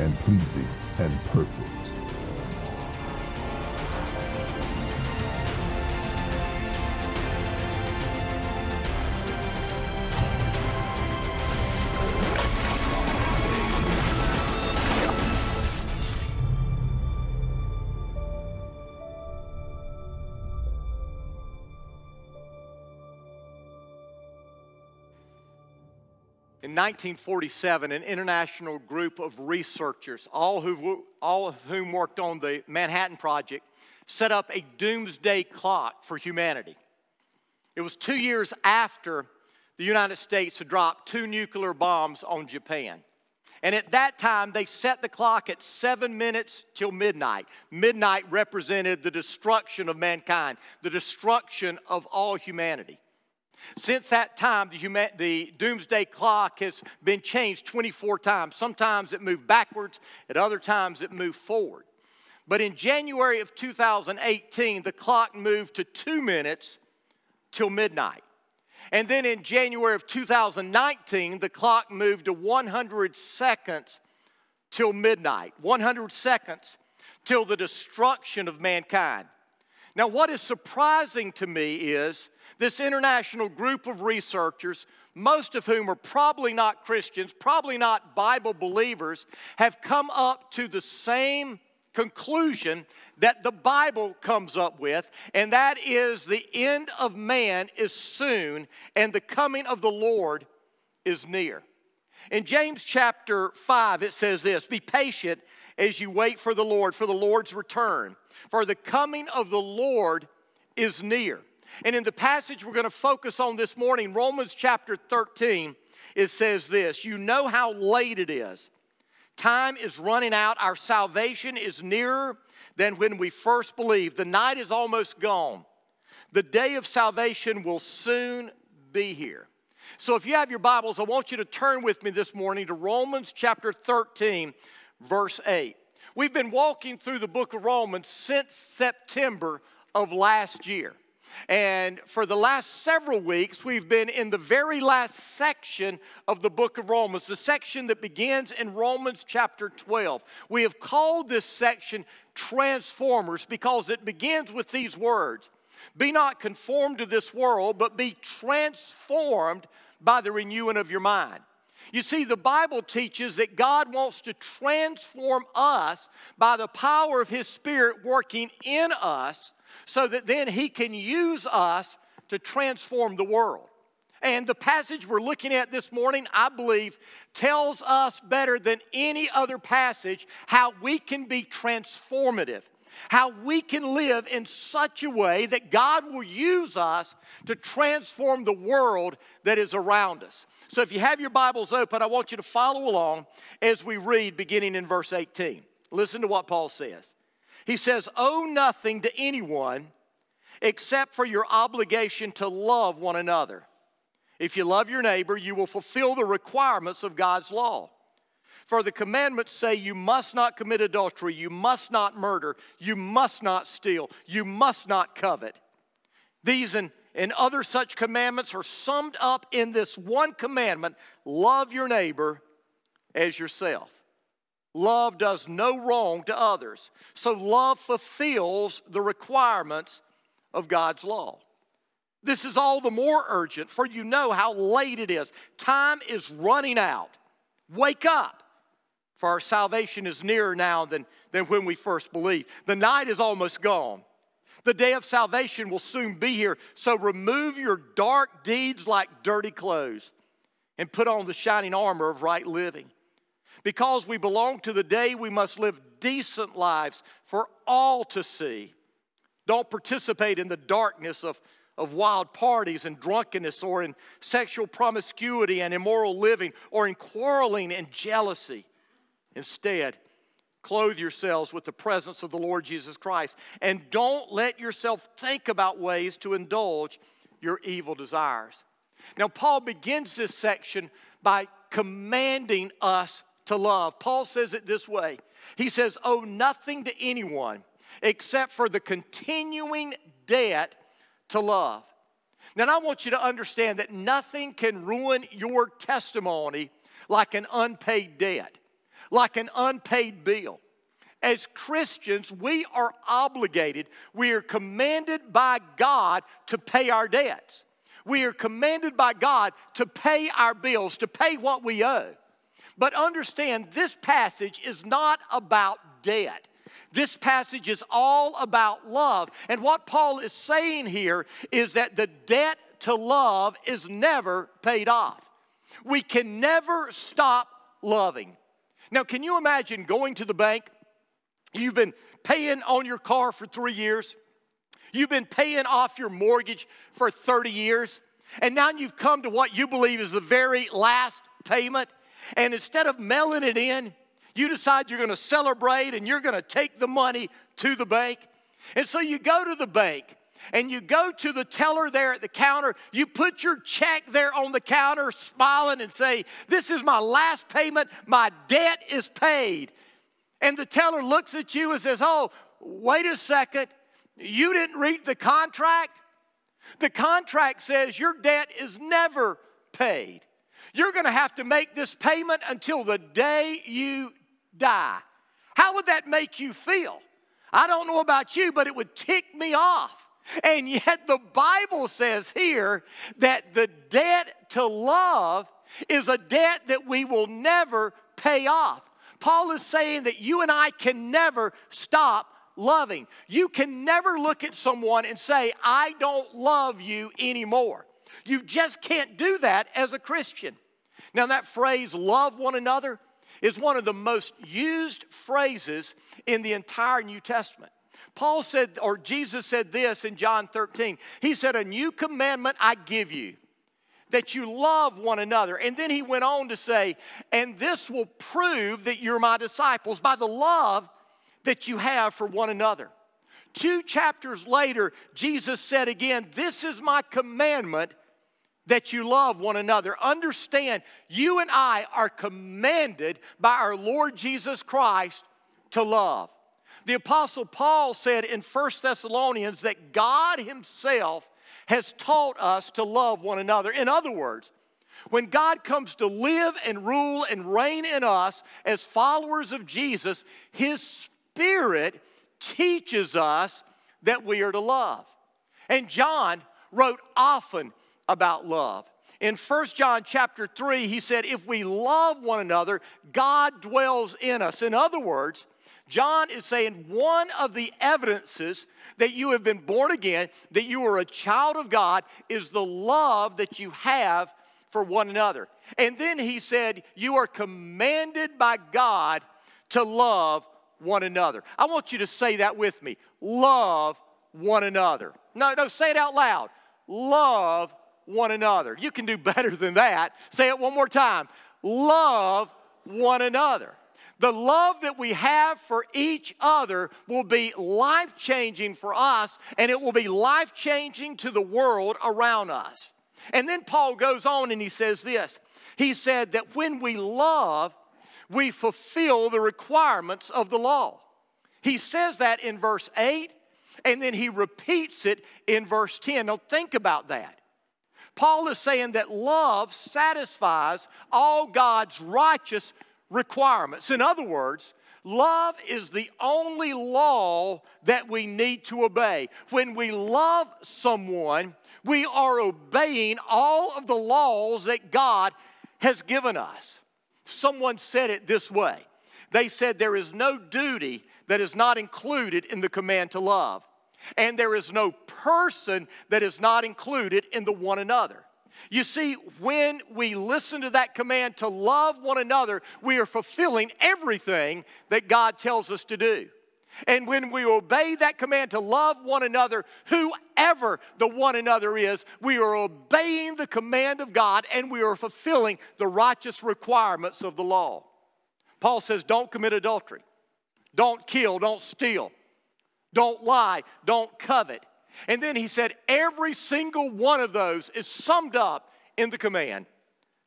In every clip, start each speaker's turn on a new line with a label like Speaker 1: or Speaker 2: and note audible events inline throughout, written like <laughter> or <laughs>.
Speaker 1: and pleasing and perfect.
Speaker 2: 1947, an international group of researchers, all, who, all of whom worked on the Manhattan Project, set up a doomsday clock for humanity. It was two years after the United States had dropped two nuclear bombs on Japan. And at that time, they set the clock at seven minutes till midnight. Midnight represented the destruction of mankind, the destruction of all humanity. Since that time, the, the, doomsday clock has been changed 24 times. Sometimes it moved backwards, at other times it moved forward. But in January of 2018, the clock moved to two minutes till midnight. And then in January of 2019, the clock moved to 100 seconds till midnight. 100 seconds till the destruction of mankind. Now, what is surprising to me is this international group of researchers, most of whom are probably not Christians, probably not Bible believers, have come up to the same conclusion that the Bible comes up with, and that is the end of man is soon and the coming of the Lord is near. In James chapter 5, it says this Be patient as you wait for the Lord, for the Lord's return, for the coming of the Lord is near. And in the passage we're going to focus on this morning, Romans chapter 13, it says this You know how late it is. Time is running out. Our salvation is nearer than when we first believed. The night is almost gone. The day of salvation will soon be here. So if you have your Bibles, I want you to turn with me this morning to Romans chapter 13, verse 8. We've been walking through the book of Romans since September of last year. And for the last several weeks, we've been in the very last section of the book of Romans, the section that begins in Romans chapter 12. We have called this section Transformers because it begins with these words Be not conformed to this world, but be transformed by the renewing of your mind. You see, the Bible teaches that God wants to transform us by the power of His Spirit working in us so that then He can use us to transform the world. And the passage we're looking at this morning, I believe, tells us better than any other passage how we can be transformative, how we can live in such a way that God will use us to transform the world that is around us. So if you have your Bibles open, I want you to follow along as we read beginning in verse 18. Listen to what Paul says. He says, Owe nothing to anyone except for your obligation to love one another. If you love your neighbor, you will fulfill the requirements of God's law. For the commandments say you must not commit adultery, you must not murder, you must not steal, you must not covet. These and, and other such commandments are summed up in this one commandment love your neighbor as yourself. Love does no wrong to others. So love fulfills the requirements of God's law. This is all the more urgent, for you know how late it is. Time is running out. Wake up, for our salvation is nearer now than, than when we first believed. The night is almost gone. The day of salvation will soon be here. So remove your dark deeds like dirty clothes and put on the shining armor of right living. Because we belong to the day, we must live decent lives for all to see. Don't participate in the darkness of, of wild parties and drunkenness or in sexual promiscuity and immoral living or in quarreling and jealousy. Instead, Clothe yourselves with the presence of the Lord Jesus Christ. And don't let yourself think about ways to indulge your evil desires. Now, Paul begins this section by commanding us to love. Paul says it this way He says, Owe nothing to anyone except for the continuing debt to love. Now, I want you to understand that nothing can ruin your testimony like an unpaid debt, like an unpaid bill. As Christians, we are obligated, we are commanded by God to pay our debts. We are commanded by God to pay our bills, to pay what we owe. But understand, this passage is not about debt. This passage is all about love. And what Paul is saying here is that the debt to love is never paid off. We can never stop loving. Now, can you imagine going to the bank? You've been paying on your car for three years. You've been paying off your mortgage for 30 years. And now you've come to what you believe is the very last payment. And instead of mailing it in, you decide you're going to celebrate and you're going to take the money to the bank. And so you go to the bank and you go to the teller there at the counter. You put your check there on the counter, smiling and say, This is my last payment. My debt is paid. And the teller looks at you and says, Oh, wait a second. You didn't read the contract? The contract says your debt is never paid. You're going to have to make this payment until the day you die. How would that make you feel? I don't know about you, but it would tick me off. And yet, the Bible says here that the debt to love is a debt that we will never pay off. Paul is saying that you and I can never stop loving. You can never look at someone and say, I don't love you anymore. You just can't do that as a Christian. Now, that phrase, love one another, is one of the most used phrases in the entire New Testament. Paul said, or Jesus said this in John 13. He said, A new commandment I give you, that you love one another. And then he went on to say, And this will prove that you're my disciples by the love that you have for one another. Two chapters later, Jesus said again, This is my commandment that you love one another. Understand, you and I are commanded by our Lord Jesus Christ to love. The Apostle Paul said in 1 Thessalonians that God Himself has taught us to love one another. In other words, when God comes to live and rule and reign in us as followers of Jesus, His Spirit teaches us that we are to love. And John wrote often about love. In 1 John chapter 3, he said, If we love one another, God dwells in us. In other words, John is saying one of the evidences that you have been born again, that you are a child of God, is the love that you have for one another. And then he said, You are commanded by God to love one another. I want you to say that with me. Love one another. No, no, say it out loud. Love one another. You can do <laughs> better than that. Say it one more time. Love one another. The love that we have for each other will be life changing for us, and it will be life changing to the world around us. And then Paul goes on and he says this He said that when we love, we fulfill the requirements of the law. He says that in verse 8, and then he repeats it in verse 10. Now, think about that. Paul is saying that love satisfies all God's righteous requirements. In other words, love is the only law that we need to obey. When we love someone, we are obeying all of the laws that God has given us. Someone said it this way they said, There is no duty that is not included in the command to love, and there is no person that is not included in the one another. You see, when we listen to that command to love one another, we are fulfilling everything that God tells us to do. And when we obey that command to love one another, whoever the one another is, we are obeying the command of God and we are fulfilling the righteous requirements of the law. Paul says, don't commit adultery. don't kill, don't steal, don't lie, don't covet. And then he said, every single one of those is summed up in the command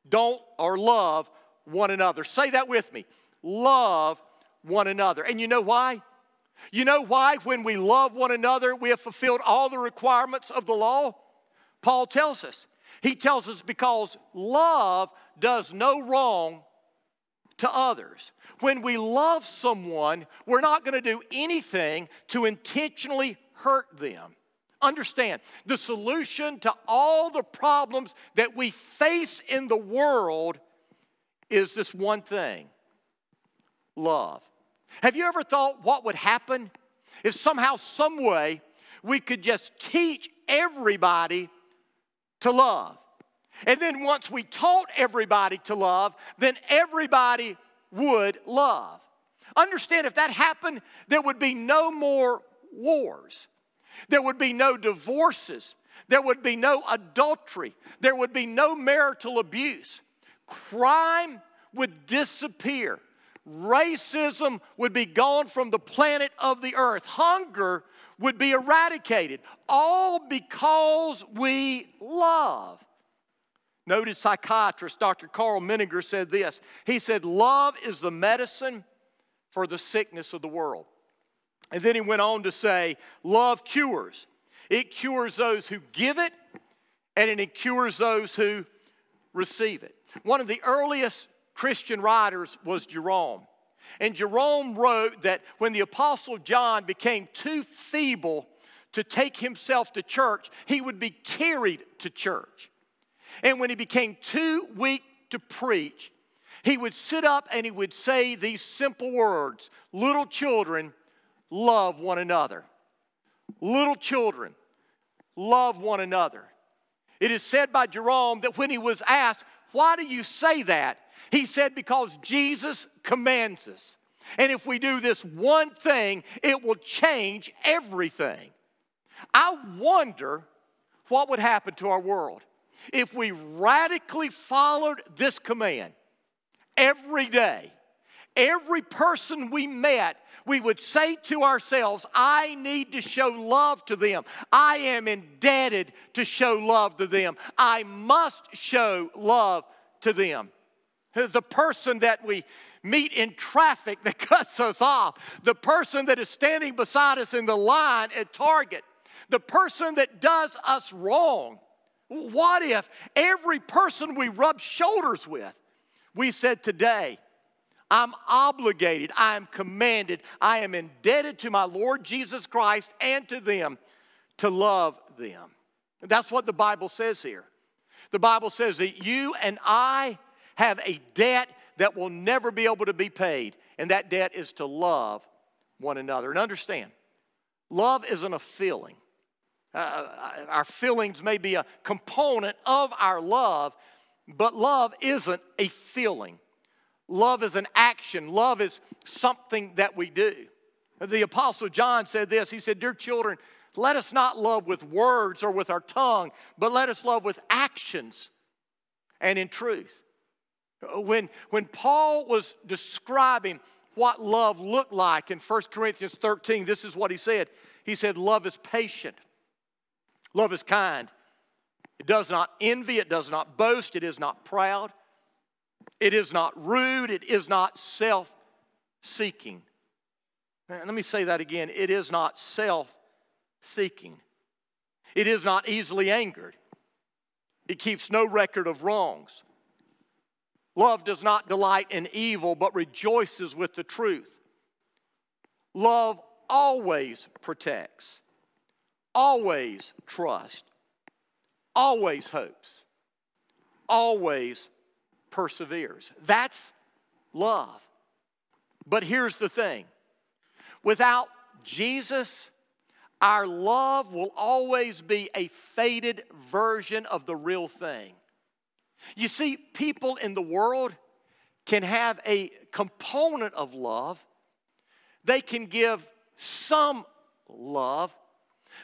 Speaker 2: don't or love one another. Say that with me love one another. And you know why? You know why, when we love one another, we have fulfilled all the requirements of the law? Paul tells us. He tells us because love does no wrong to others. When we love someone, we're not going to do anything to intentionally hurt them. Understand, the solution to all the problems that we face in the world is this one thing love. Have you ever thought what would happen if somehow, some way, we could just teach everybody to love? And then once we taught everybody to love, then everybody would love. Understand if that happened, there would be no more wars. There would be no divorces. There would be no adultery. There would be no marital abuse. Crime would disappear. Racism would be gone from the planet of the earth. Hunger would be eradicated. All because we love. Noted psychiatrist Dr. Karl Menninger said this. He said, Love is the medicine for the sickness of the world. And then he went on to say, Love cures. It cures those who give it, and it cures those who receive it. One of the earliest Christian writers was Jerome. And Jerome wrote that when the Apostle John became too feeble to take himself to church, he would be carried to church. And when he became too weak to preach, he would sit up and he would say these simple words Little children, love one another. Little children, love one another. It is said by Jerome that when he was asked, Why do you say that? He said, Because Jesus commands us. And if we do this one thing, it will change everything. I wonder what would happen to our world if we radically followed this command every day. Every person we met, we would say to ourselves, I need to show love to them. I am indebted to show love to them. I must show love to them. The person that we meet in traffic that <laughs> cuts us off, the person that is standing beside us in the line at Target, the person that does us wrong. What if every person we rub shoulders with, we said today, I'm obligated, I am commanded, I am indebted to my Lord Jesus Christ and to them to love them. that's what the Bible says here. The Bible says that you and I have a debt that will never be able to be paid, and that debt is to love one another. And understand, love isn't a feeling. Uh, uh, our feelings may be a component of our love, but love isn't a feeling. Love is an action, love is something that we do. The Apostle John said this He said, Dear children, let us not love with words or with our tongue, but let us love with actions and in truth. Uh, when, when Paul was describing what love looked like in 1 Corinthians 13, this is what he said. He said, Love is patient, love is kind. It does not envy, it does not boast, it is not proud, it is not rude, it is not self seeking. Let me say that again. It is not self seeking. It is not easily angered. It keeps no record of wrongs. Love does not delight in evil, but rejoices with the truth. Love always protects, always trusts, always hopes, always perseveres. That's love. But here's the thing without Jesus, our love will always be a faded version of the real thing. You see, people in the world can have a component of love, they can give some love,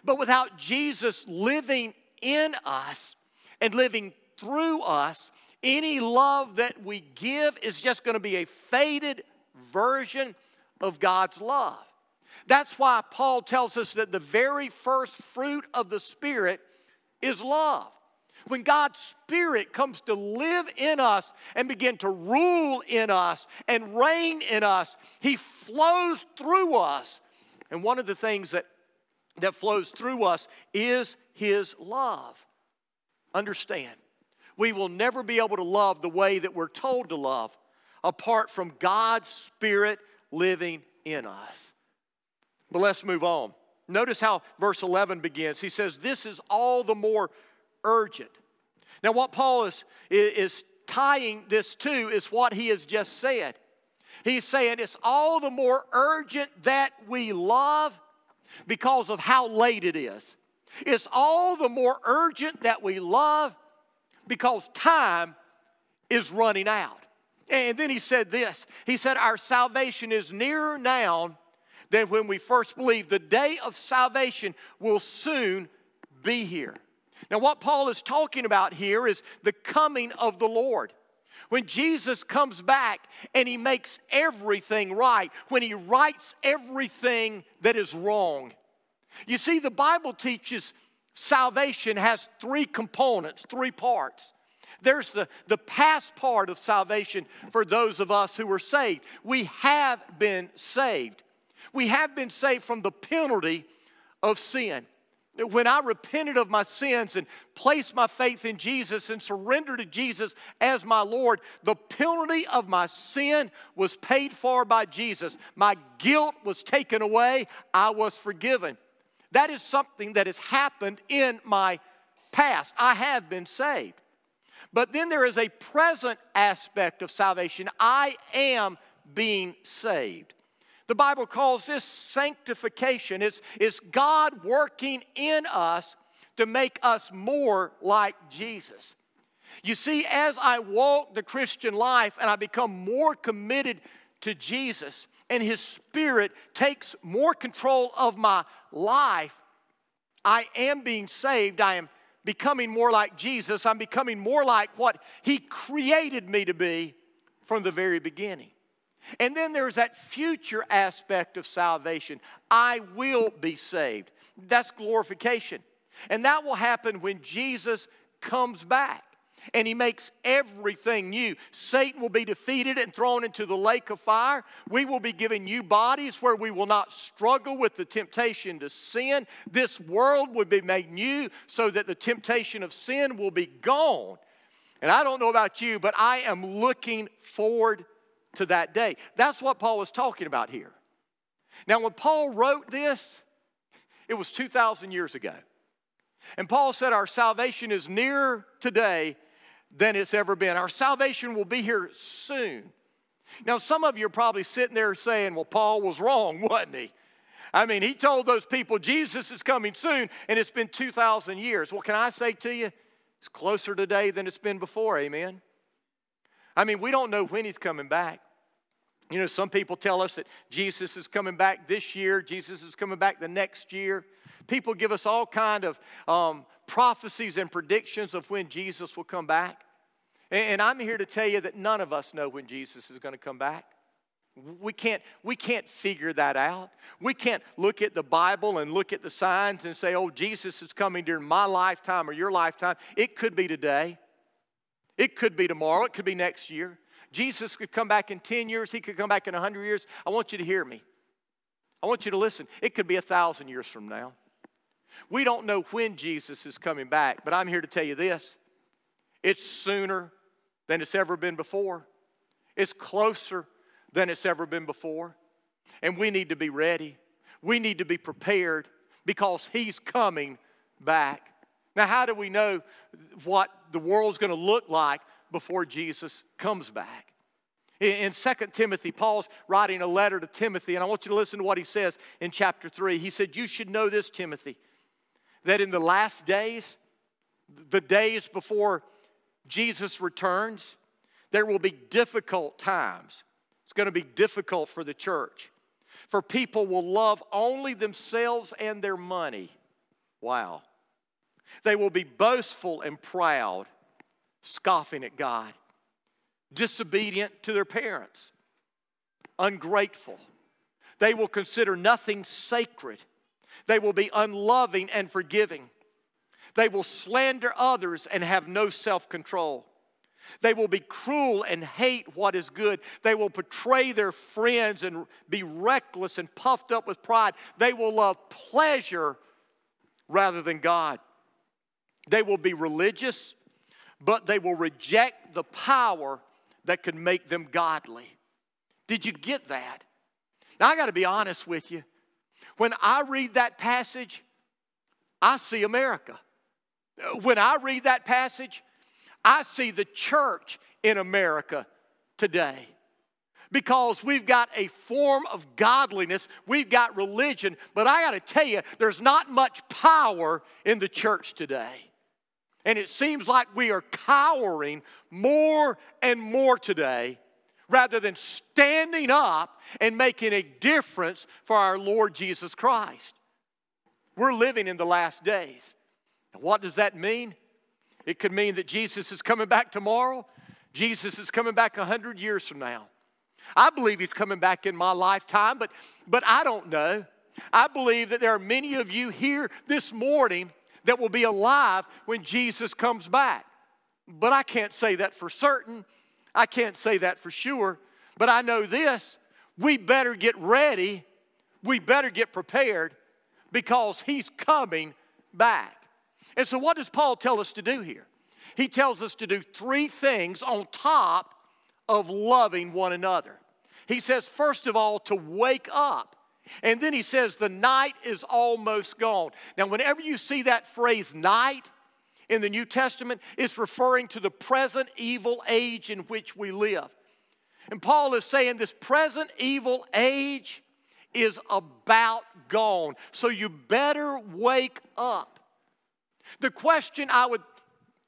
Speaker 2: but without Jesus living in us and living through us, any love that we give is just going to be a faded version of God's love. That's why Paul tells us that the very first fruit of the Spirit is love. When God's Spirit comes to live in us and begin to rule in us and reign in us, He flows through us. And one of the things that, that flows through us is His love. Understand, we will never be able to love the way that we're told to love apart from God's Spirit living in us. But let's move on. Notice how verse 11 begins. He says, This is all the more urgent. Now, what Paul is, is tying this to is what he has just said. He's saying it's all the more urgent that we love because of how late it is. It's all the more urgent that we love because time is running out. And then he said this He said, Our salvation is nearer now than when we first believed. The day of salvation will soon be here. Now, what Paul is talking about here is the coming of the Lord. When Jesus comes back and he makes everything right, when he rights everything that is wrong. You see, the Bible teaches salvation has three components, three parts. There's the, the past part of salvation for those of us who are saved. We have been saved. We have been saved from the penalty of sin. When I repented of my sins and placed my faith in Jesus and surrendered to Jesus as my Lord, the penalty of my sin was paid for by Jesus. My guilt was taken away. I was forgiven. That is something that has happened in my past. I have been saved. But then there is a present aspect of salvation. I am being saved. The Bible calls this sanctification. It's, it's God working in us to make us more like Jesus. You see, as I walk the Christian life and I become more committed to Jesus, and His Spirit takes more control of my life, I am being saved. I am becoming more like Jesus. I'm becoming more like what He created me to be from the very beginning. And then there's that future aspect of salvation I will be saved. That's glorification. And that will happen when Jesus comes back and he makes everything new. Satan will be defeated and thrown into the lake of fire. We will be given new bodies where we will not struggle with the temptation to sin. This world will be made new so that the temptation of sin will be gone. And I don't know about you, but I am looking forward to that day. That's what Paul was talking about here. Now, when Paul wrote this, it was 2,000 years ago. And Paul said, Our salvation is nearer today than it's ever been. Our salvation will be here soon. Now, some of you are probably sitting there saying, well, Paul was wrong, <laughs> wasn't he? I mean, he told those people Jesus is coming soon, and it's been 2,000 years. Well, can I say to you, it's closer today than it's been before, amen? I mean, we don't know when he's coming back. You know, some people tell us that Jesus is coming back this year, Jesus is coming back the next year. People give us all kind of um, prophecies and predictions of when Jesus will come back. And I'm here to tell you that none of us know when Jesus is going to come back. We can't, we can't figure that out. We can't look at the Bible and look at the signs and say, oh, Jesus is coming during my lifetime or your lifetime. It could be today. It could be tomorrow. It could be next year. Jesus could come back in 10 years. He could come back in 100 years. I want you to hear me. I want you to listen. It could be a thousand years from now. We don't know when Jesus is coming back, but I'm here to tell you this it's sooner than it's ever been before, it's closer than it's ever been before. And we need to be ready, we need to be prepared because He's coming back. Now, how do we know what the world's going to look like before Jesus comes back? In 2 Timothy, Paul's writing a letter to Timothy, and I want you to listen to what he says in chapter 3. He said, You should know this, Timothy that in the last days, the days before Jesus returns, there will be difficult times. It's going to be difficult for the church. For people will love only themselves and their money. Wow. They will be boastful and proud, scoffing at God, disobedient to their parents, ungrateful, They will consider nothing sacred. They will be unloving and forgiving. They will slander others and have no self control. They will be cruel and hate what is good. They will betray their friends and be reckless and puffed up with pride. They will love pleasure rather than God. They will be religious, but they will reject the power that can make them godly. Did you get that? Now, I got to be honest with you. When I read that passage, I see America. When I read that passage, I see the church in America today because we've got a form of godliness, we've got religion, but I got to tell you, there's not much power in the church today. And it seems like we are cowering more and more today rather than standing up and making a difference for our Lord Jesus Christ. We're living in the last days. what does that mean? It could mean that Jesus is coming back tomorrow. Jesus is coming back 100 years from now. I believe he's coming back in my lifetime, but, but I don't know. I believe that there are many of you here this morning that will be alive when Jesus comes back. But I can't say that for certain. I can't say that for sure. But I know this we better get ready, we better get prepared because he's coming back. And so, what does Paul tell us to do here? He tells us to do three things on top of loving one another. He says, first of all, to wake up. And then he says, the night is almost gone. Now, whenever you see that phrase night in the New Testament, it's referring to the present evil age in which we live. And Paul is saying this present evil age is about gone. So you better wake up. The question I would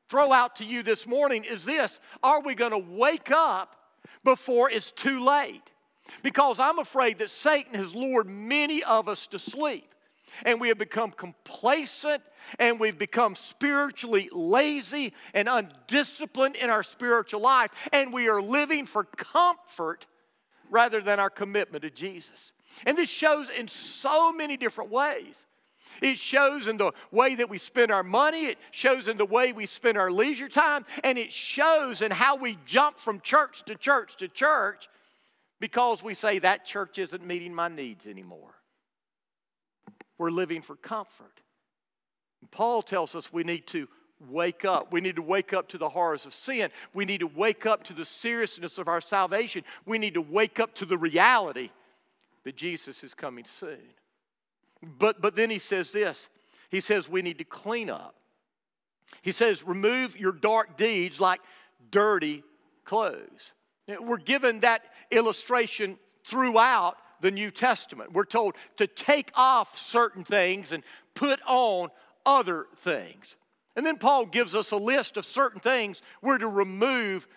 Speaker 2: throw out to you this morning is this Are we going to wake up before it's too late? Because I'm afraid that Satan has lured many of us to sleep. And we have become complacent and we've become spiritually lazy and undisciplined in our spiritual life. And we are living for comfort rather than our commitment to Jesus. And this shows in so many different ways. It shows in the way that we spend our money, it shows in the way we spend our leisure time, and it shows in how we jump from church to church to church because we say that church isn't meeting my needs anymore. We're living for comfort. Paul tells us we need to wake up. We need to wake up to the horrors of sin. We need to wake up to the seriousness of our salvation. We need to wake up to the reality that Jesus is coming soon. But, but then he says this he says we need to clean up. He says, remove your dark deeds like dirty clothes. We're given that illustration throughout the New Testament. We're told to take off certain things and put on other things. And then Paul gives us a list of certain things we're to remove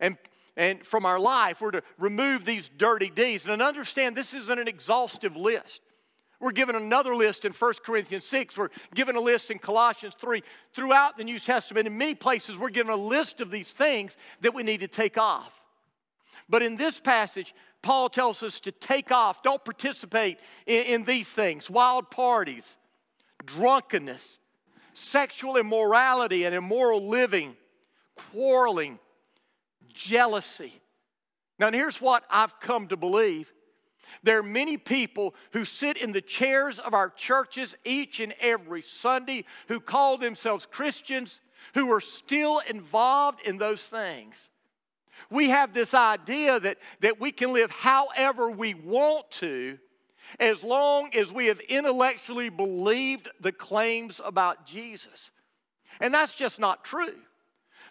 Speaker 2: and, and from our life. We're to remove these dirty deeds. And understand this isn't an exhaustive list. We're given another list in 1 Corinthians 6. We're given a list in Colossians 3. Throughout the New Testament, in many places, we're given a list of these things that we need to take off. But in this passage, Paul tells us to take off, don't participate in, in these things wild parties, drunkenness, sexual immorality and immoral living, quarreling, jealousy. Now, here's what I've come to believe there are many people who sit in the chairs of our churches each and every Sunday who call themselves Christians who are still involved in those things. We have this idea that, that we can live however we want to as long as we have intellectually believed the claims about Jesus. And that's just not true.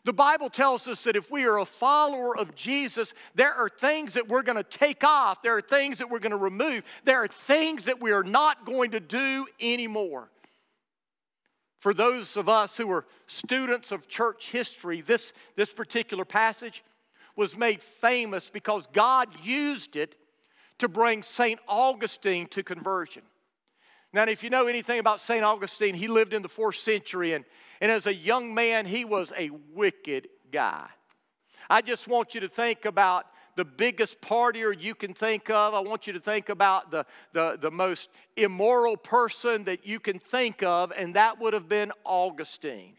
Speaker 2: The Bible tells us that if we are a follower of Jesus, there are things that we're going to take off, there are things that we're going to remove, there are things that we are not going to do anymore. For those of us who are students of church history, this, this particular passage was made famous because God used it to bring St. Augustine to conversion. Now, if you know anything about St. Augustine, he lived in the fourth century, and, and as a young man, he was a wicked guy. I just want you to think about the biggest partier you can think of. I want you to think about the, the, the most immoral person that you can think of, and that would have been Augustine.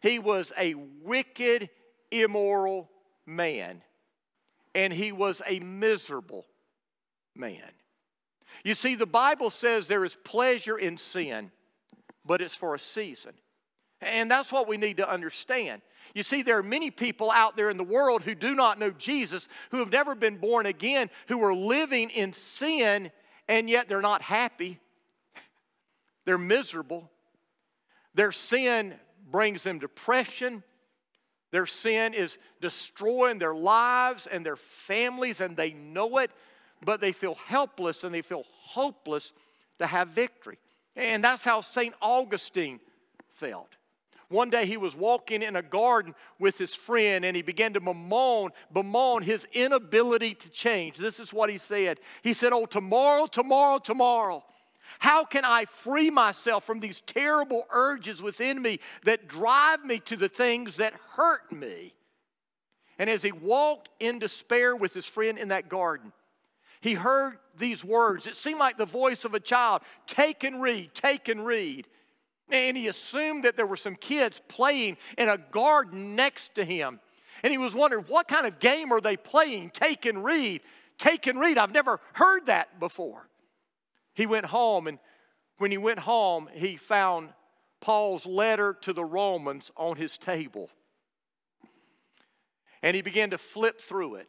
Speaker 2: He was a wicked, immoral man, and he was a miserable man. You see, the Bible says there is pleasure in sin, but it's for a season. And that's what we need to understand. You see, there are many people out there in the world who do not know Jesus, who have never been born again, who are living in sin, and yet they're not happy. They're miserable. Their sin brings them depression. Their sin is destroying their lives and their families, and they know it, but they feel helpless and they feel hopeless to have victory. And that's how St. Augustine felt. One day he was walking in a garden with his friend and he began to bemoan, bemoan his inability to change. This is what he said. He said, Oh, tomorrow, tomorrow, tomorrow. How can I free myself from these terrible urges within me that drive me to the things that hurt me? And as he walked in despair with his friend in that garden, he heard these words. It seemed like the voice of a child take and read, take and read. And he assumed that there were some kids playing in a garden next to him. And he was wondering, what kind of game are they playing? Take and read. Take and read. I've never heard that before. He went home, and when he went home, he found Paul's letter to the Romans on his table. And he began to flip through it.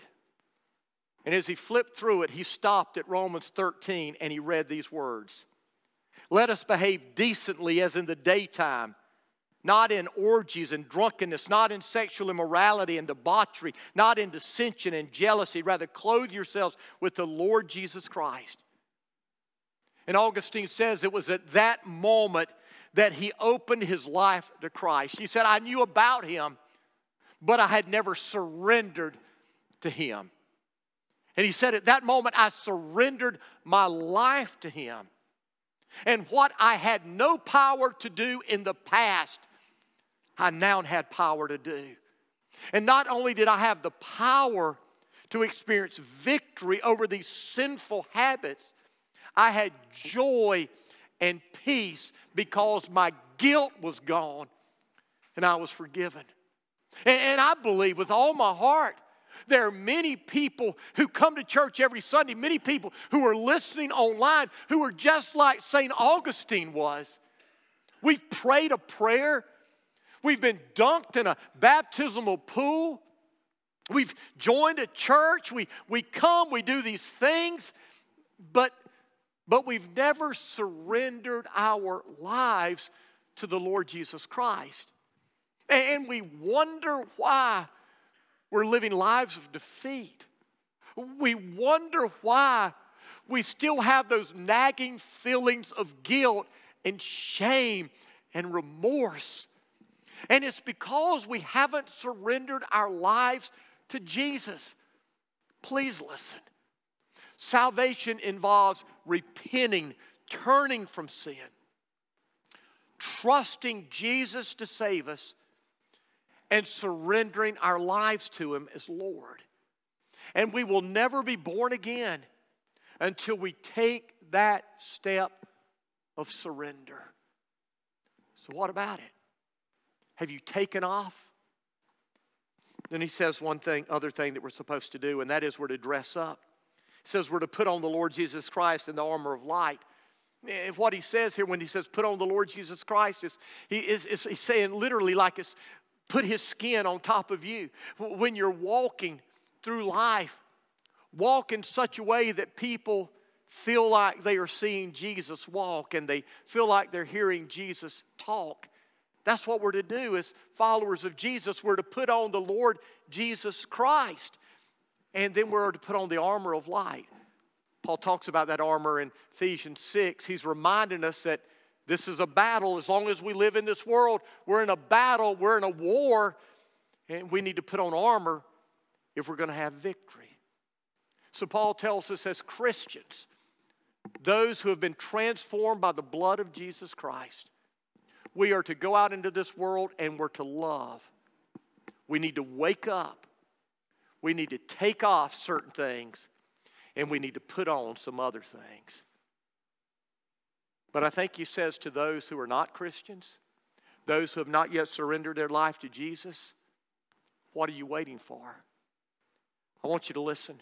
Speaker 2: And as he flipped through it, he stopped at Romans 13 and he read these words let us behave decently as in the daytime, not in orgies and drunkenness, not in sexual immorality and debauchery, not in dissension and jealousy. Rather, clothe yourselves with the Lord Jesus Christ. And Augustine says it was at that moment that he opened his life to Christ. He said, I knew about him, but I had never surrendered to him. And he said, At that moment, I surrendered my life to him. And what I had no power to do in the past, I now had power to do. And not only did I have the power to experience victory over these sinful habits, I had joy and peace because my guilt was gone and I was forgiven. And, I believe with all my heart there are many people who come to church every Sunday, many people who are listening online who are just like St. Augustine was. We've prayed a prayer, we've been dunked in a baptismal pool, we've joined a church, we, we come, we do these things, but, but we've never surrendered our lives to the Lord Jesus Christ. And we wonder why we're living lives of defeat. We wonder why we still have those nagging feelings of guilt and shame and remorse. And it's because we haven't surrendered our lives to Jesus. Please listen. Salvation involves repenting, turning from sin, trusting Jesus to save us, and surrendering our lives to Him as Lord. And we will never be born again until we take that step of surrender. So, what about it? Have you taken off? Then he says one thing, other thing that we're supposed to do, and that is we're to dress up. Says we're to put on the Lord Jesus Christ in the armor of light. And what he says here when he says put on the Lord Jesus Christ is he is, is he's saying literally like it's put his skin on top of you. When you're walking through life, walk in such a way that people feel like they are seeing Jesus walk and they feel like they're hearing Jesus talk. That's what we're to do as followers of Jesus. We're to put on the Lord Jesus Christ. And then we're to put on the armor of light. Paul talks about that armor in Ephesians 6. He's reminding us that this is a battle. As long as we live in this world, we're in a battle, we're in a war, and we need to put on armor if we're going to have victory. So, Paul tells us as Christians, those who have been transformed by the blood of Jesus Christ, we are to go out into this world and we're to love. We need to wake up. We need to take off certain things and we need to put on some other things. But I think he says to those who are not Christians, those who have not yet surrendered their life to Jesus, what are you waiting for? I want you to listen.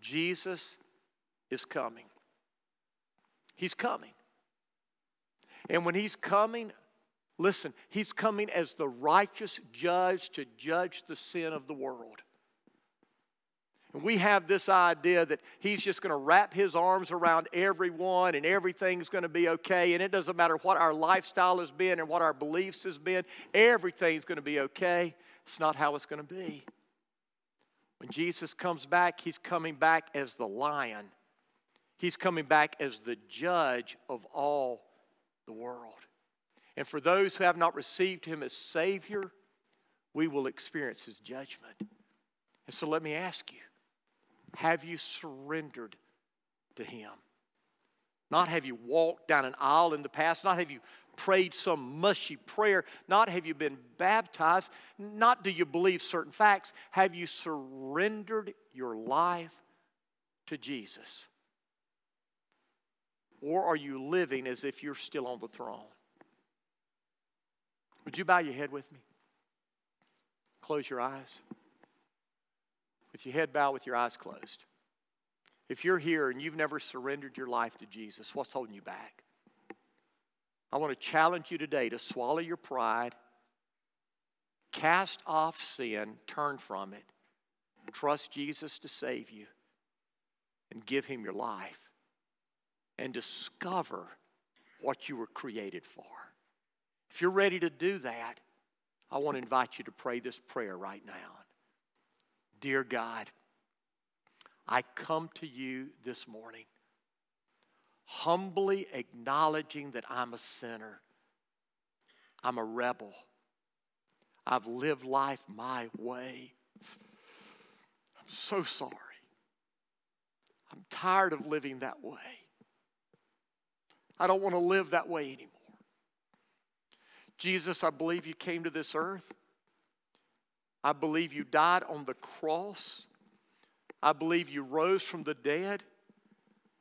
Speaker 2: Jesus is coming. He's coming. And when he's coming, listen, he's coming as the righteous judge to judge the sin of the world. And we have this idea that he's just going to wrap his arms around everyone and everything's going to be okay. And it doesn't matter what our lifestyle has been and what our beliefs has been, everything's going to be okay. It's not how it's going to be. When Jesus comes back, he's coming back as the lion. He's coming back as the judge of all the world. And for those who have not received him as Savior, we will experience his judgment. And so let me ask you have you surrendered to Him? Not have you walked down an aisle in the past, not have you prayed some mushy prayer, not have you been baptized, not do you believe certain facts. Have you surrendered your life to Jesus? Or are you living as if you're still on the throne? Would you bow your head with me? Close your eyes with your head bowed, with your eyes closed. If you're here and you've never surrendered your life to Jesus, what's holding you back? I want to challenge you today to swallow your pride, cast off sin, turn from it, trust Jesus to save you, and give Him your life, and discover what you were created for. If you're ready to do that, I want to invite you to pray this prayer right now. Dear God, I come to you this morning humbly acknowledging that I'm a sinner. I'm a rebel. I've lived life my way. I'm so sorry. I'm tired of living that way. I don't want to live that way anymore. Jesus, I believe you came to this earth I believe you died on the cross. I believe you rose from the dead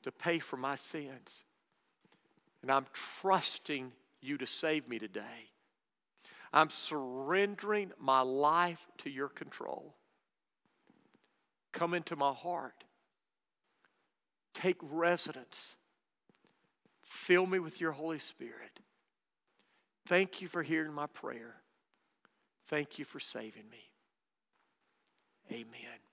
Speaker 2: to pay for my sins. And I'm trusting you to save me today. I'm surrendering my life to your control. Come into my heart. Take residence. Fill me with your Holy Spirit. Thank you for hearing my prayer. Thank you for saving me. Amen.